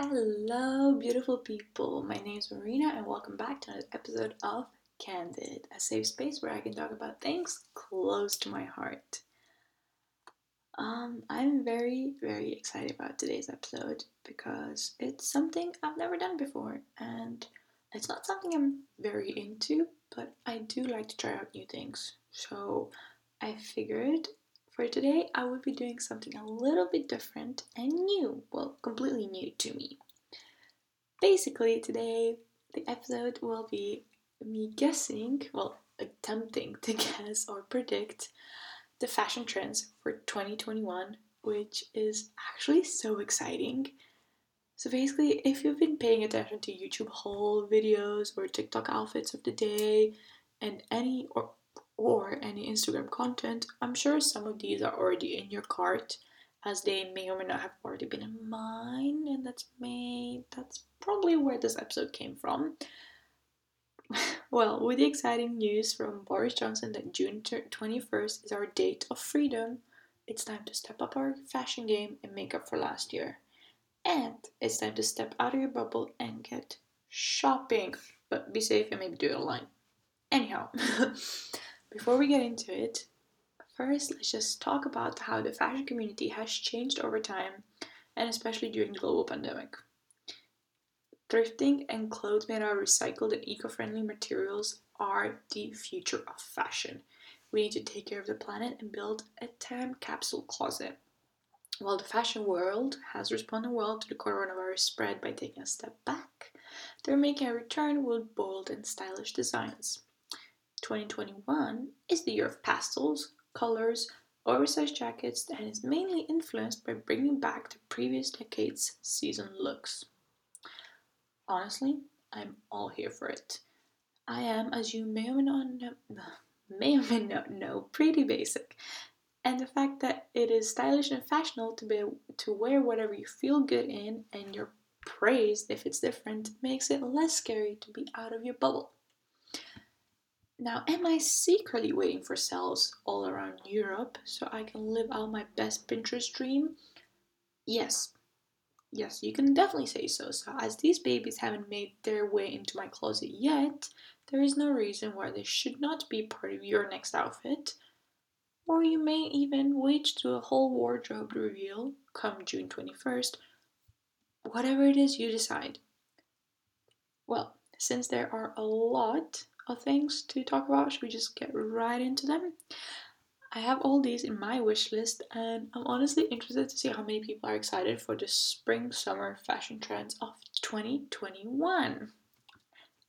Hello, beautiful people. My name is Marina, and welcome back to another episode of Candid, a safe space where I can talk about things close to my heart. Um, I'm very, very excited about today's episode because it's something I've never done before, and it's not something I'm very into, but I do like to try out new things. So I figured for today, I will be doing something a little bit different and new. Well, completely new to me. Basically, today, the episode will be me guessing, well, attempting to guess or predict the fashion trends for 2021, which is actually so exciting. So basically, if you've been paying attention to YouTube haul videos or TikTok outfits of the day and any or or any Instagram content, I'm sure some of these are already in your cart as they may or may not have already been in mine and that's may that's probably where this episode came from. well, with the exciting news from Boris Johnson that June 21st is our date of freedom, it's time to step up our fashion game and make up for last year. And it's time to step out of your bubble and get shopping. But be safe and maybe do it online. Anyhow, Before we get into it, first let's just talk about how the fashion community has changed over time and especially during the global pandemic. Thrifting and clothes made out of recycled and eco friendly materials are the future of fashion. We need to take care of the planet and build a time capsule closet. While the fashion world has responded well to the coronavirus spread by taking a step back, they're making a return with bold and stylish designs. 2021 is the year of pastels, colors, oversized jackets, and is mainly influenced by bringing back the previous decade's season looks. Honestly, I'm all here for it. I am, as you may or may not know, may or may not know, pretty basic. And the fact that it is stylish and fashionable to be to wear whatever you feel good in and you're praised if it's different makes it less scary to be out of your bubble. Now, am I secretly waiting for sales all around Europe so I can live out my best Pinterest dream? Yes. Yes, you can definitely say so. So, as these babies haven't made their way into my closet yet, there is no reason why they should not be part of your next outfit. Or you may even wait to a whole wardrobe reveal come June 21st. Whatever it is you decide. Well, since there are a lot of things to talk about. Should we just get right into them? I have all these in my wish list, and I'm honestly interested to see how many people are excited for the spring summer fashion trends of 2021.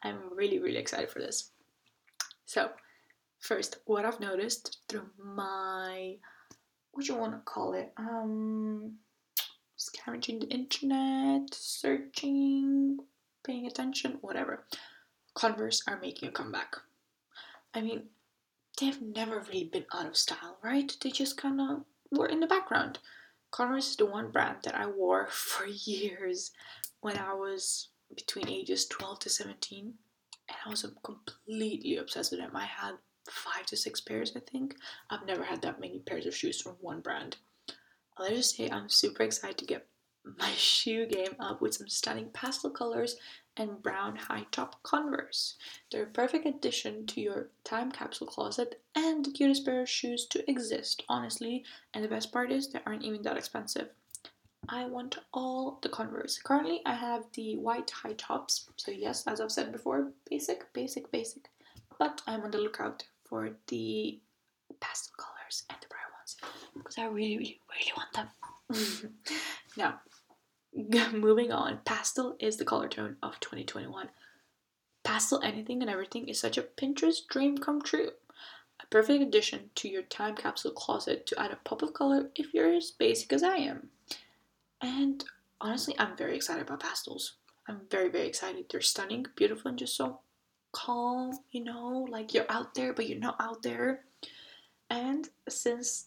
I'm really, really excited for this. So, first, what I've noticed through my what you want to call it? Um, scavenging the internet, searching, paying attention, whatever. Converse are making a comeback. I mean, they've never really been out of style, right? They just kind of were in the background. Converse is the one brand that I wore for years when I was between ages 12 to 17, and I was completely obsessed with them. I had five to six pairs, I think. I've never had that many pairs of shoes from one brand. Let's just say I'm super excited to get my shoe game up with some stunning pastel colors and brown high top Converse. They're a perfect addition to your time capsule closet and the cutest pair of shoes to exist, honestly. And the best part is they aren't even that expensive. I want all the Converse. Currently, I have the white high tops. So, yes, as I've said before, basic, basic, basic. But I'm on the lookout for the pastel colors and the bright ones because I really, really, really want them. now, moving on, pastel is the color tone of 2021. Pastel anything and everything is such a Pinterest dream come true. A perfect addition to your time capsule closet to add a pop of color if you're as basic as I am. And honestly, I'm very excited about pastels. I'm very, very excited. They're stunning, beautiful, and just so calm, you know, like you're out there, but you're not out there. And since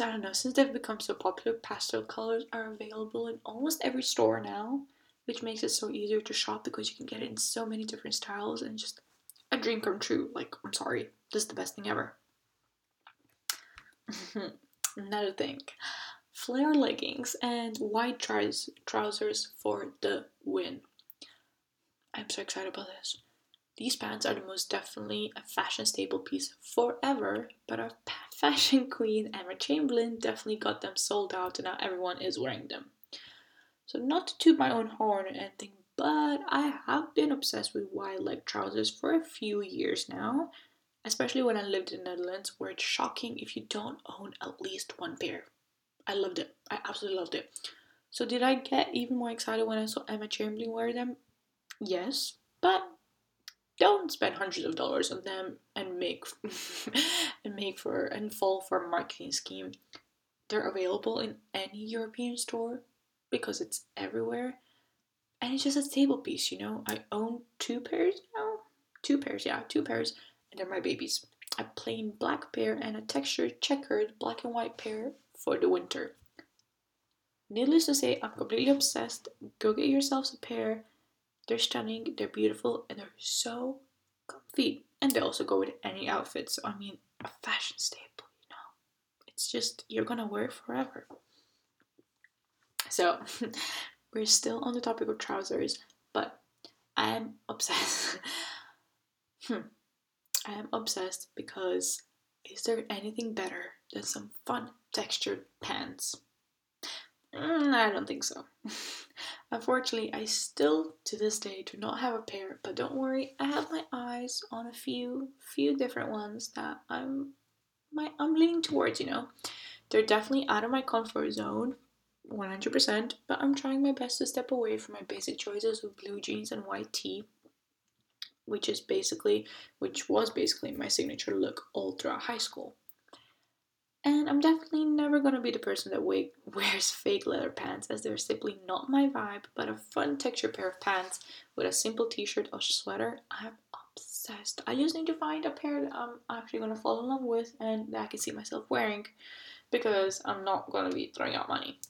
I don't know, since they've become so popular, pastel colors are available in almost every store now, which makes it so easier to shop because you can get it in so many different styles and just a dream come true. Like, I'm sorry, this is the best thing ever. Another thing, flare leggings and white trousers for the win. I'm so excited about this. These pants are the most definitely a fashion staple piece forever, but our fashion queen Emma Chamberlain definitely got them sold out and now everyone is wearing them. So not to toot my own horn or anything, but I have been obsessed with wide leg trousers for a few years now, especially when I lived in the Netherlands where it's shocking if you don't own at least one pair. I loved it. I absolutely loved it. So did I get even more excited when I saw Emma Chamberlain wear them? Yes, but don't spend hundreds of dollars on them and make and make for and fall for a marketing scheme. They're available in any European store because it's everywhere. And it's just a table piece, you know. I own two pairs now. Two pairs, yeah, two pairs, and they're my babies. A plain black pair and a textured checkered black and white pair for the winter. Needless to say, I'm completely obsessed. Go get yourselves a pair they're stunning, they're beautiful, and they're so comfy. And they also go with any outfit. So, I mean, a fashion staple, you know. It's just, you're gonna wear it forever. So, we're still on the topic of trousers, but I am obsessed. hmm. I am obsessed because is there anything better than some fun textured pants? Mm, I don't think so. Unfortunately, I still to this day do not have a pair, but don't worry, I have my eyes on a few few different ones that I'm my I'm leaning towards, you know. They're definitely out of my comfort zone, 100%, but I'm trying my best to step away from my basic choices of blue jeans and white tee, which is basically which was basically my signature look all throughout high school. And I'm definitely never gonna be the person that wears fake leather pants, as they're simply not my vibe. But a fun texture pair of pants with a simple t-shirt or sweater, I'm obsessed. I just need to find a pair that I'm actually gonna fall in love with and that I can see myself wearing, because I'm not gonna be throwing out money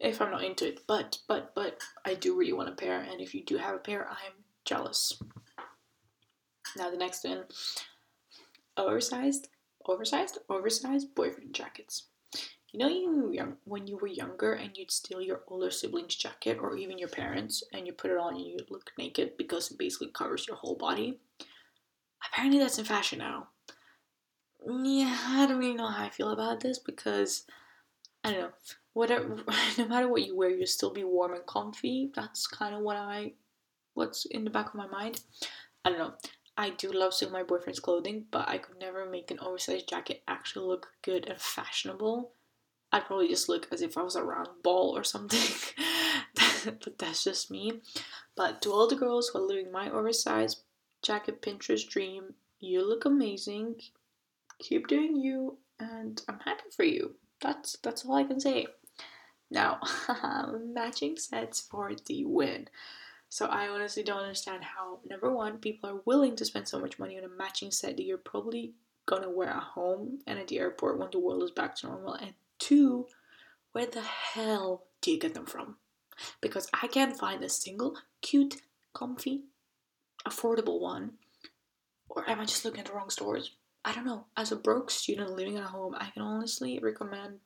if I'm not into it. But but but I do really want a pair, and if you do have a pair, I'm jealous. Now the next one, oversized oversized, oversized boyfriend jackets. You know, you young when you were younger and you'd steal your older sibling's jacket or even your parents, and you put it on and you look naked because it basically covers your whole body. Apparently, that's in fashion now. Yeah, I don't really know how I feel about this because I don't know. Whatever, no matter what you wear, you'll still be warm and comfy. That's kind of what I, what's in the back of my mind. I don't know. I do love seeing my boyfriend's clothing, but I could never make an oversized jacket actually look good and fashionable. I'd probably just look as if I was a round ball or something. but that's just me. But to all the girls who are living my oversized jacket Pinterest dream, you look amazing. Keep doing you, and I'm happy for you. That's that's all I can say. Now, matching sets for the win. So I honestly don't understand how, number one, people are willing to spend so much money on a matching set that you're probably gonna wear at home and at the airport when the world is back to normal. And two, where the hell do you get them from? Because I can't find a single cute, comfy, affordable one. Or am I just looking at the wrong stores? I don't know. As a broke student living at home, I can honestly recommend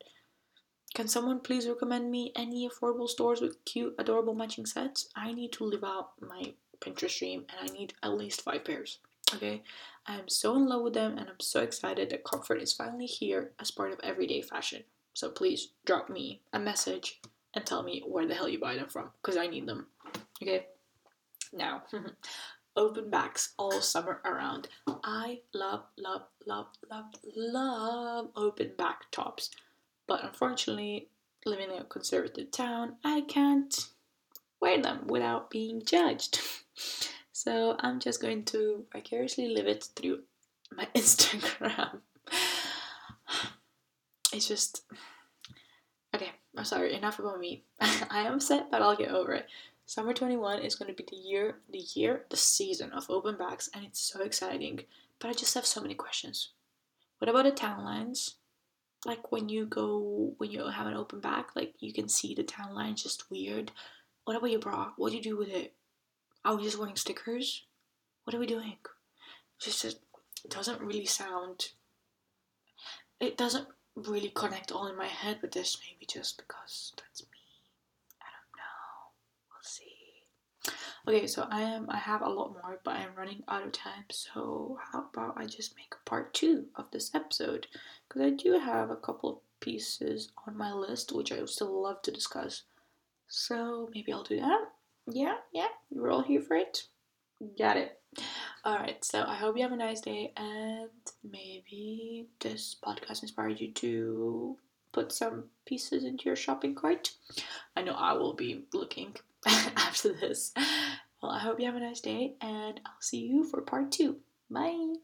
can someone please recommend me any affordable stores with cute, adorable matching sets? I need to live out my Pinterest dream and I need at least five pairs. Okay, I am so in love with them and I'm so excited that comfort is finally here as part of everyday fashion. So please drop me a message and tell me where the hell you buy them from because I need them. Okay, now open backs all summer around. I love, love, love, love, love open back tops. But unfortunately, living in a conservative town, I can't wear them without being judged. so I'm just going to vicariously live it through my Instagram. it's just okay. I'm sorry. Enough about me. I am upset, but I'll get over it. Summer 21 is going to be the year, the year, the season of open backs, and it's so exciting. But I just have so many questions. What about the tan lines? Like when you go when you have an open back, like you can see the tan line just weird. What about your bra? What do you do with it? Are we just wearing stickers? What are we doing? Just it doesn't really sound. It doesn't really connect all in my head with this, maybe just because that's me. I don't know. We'll see. Okay, so I am I have a lot more, but I'm running out of time. So how about I just make a part two of this episode? Because I do have a couple of pieces on my list which I would still love to discuss. So maybe I'll do that. Yeah, yeah, we're all here for it. Got it. Alright, so I hope you have a nice day and maybe this podcast inspired you to put some pieces into your shopping cart. I know I will be looking after this. Well, I hope you have a nice day and I'll see you for part two. Bye.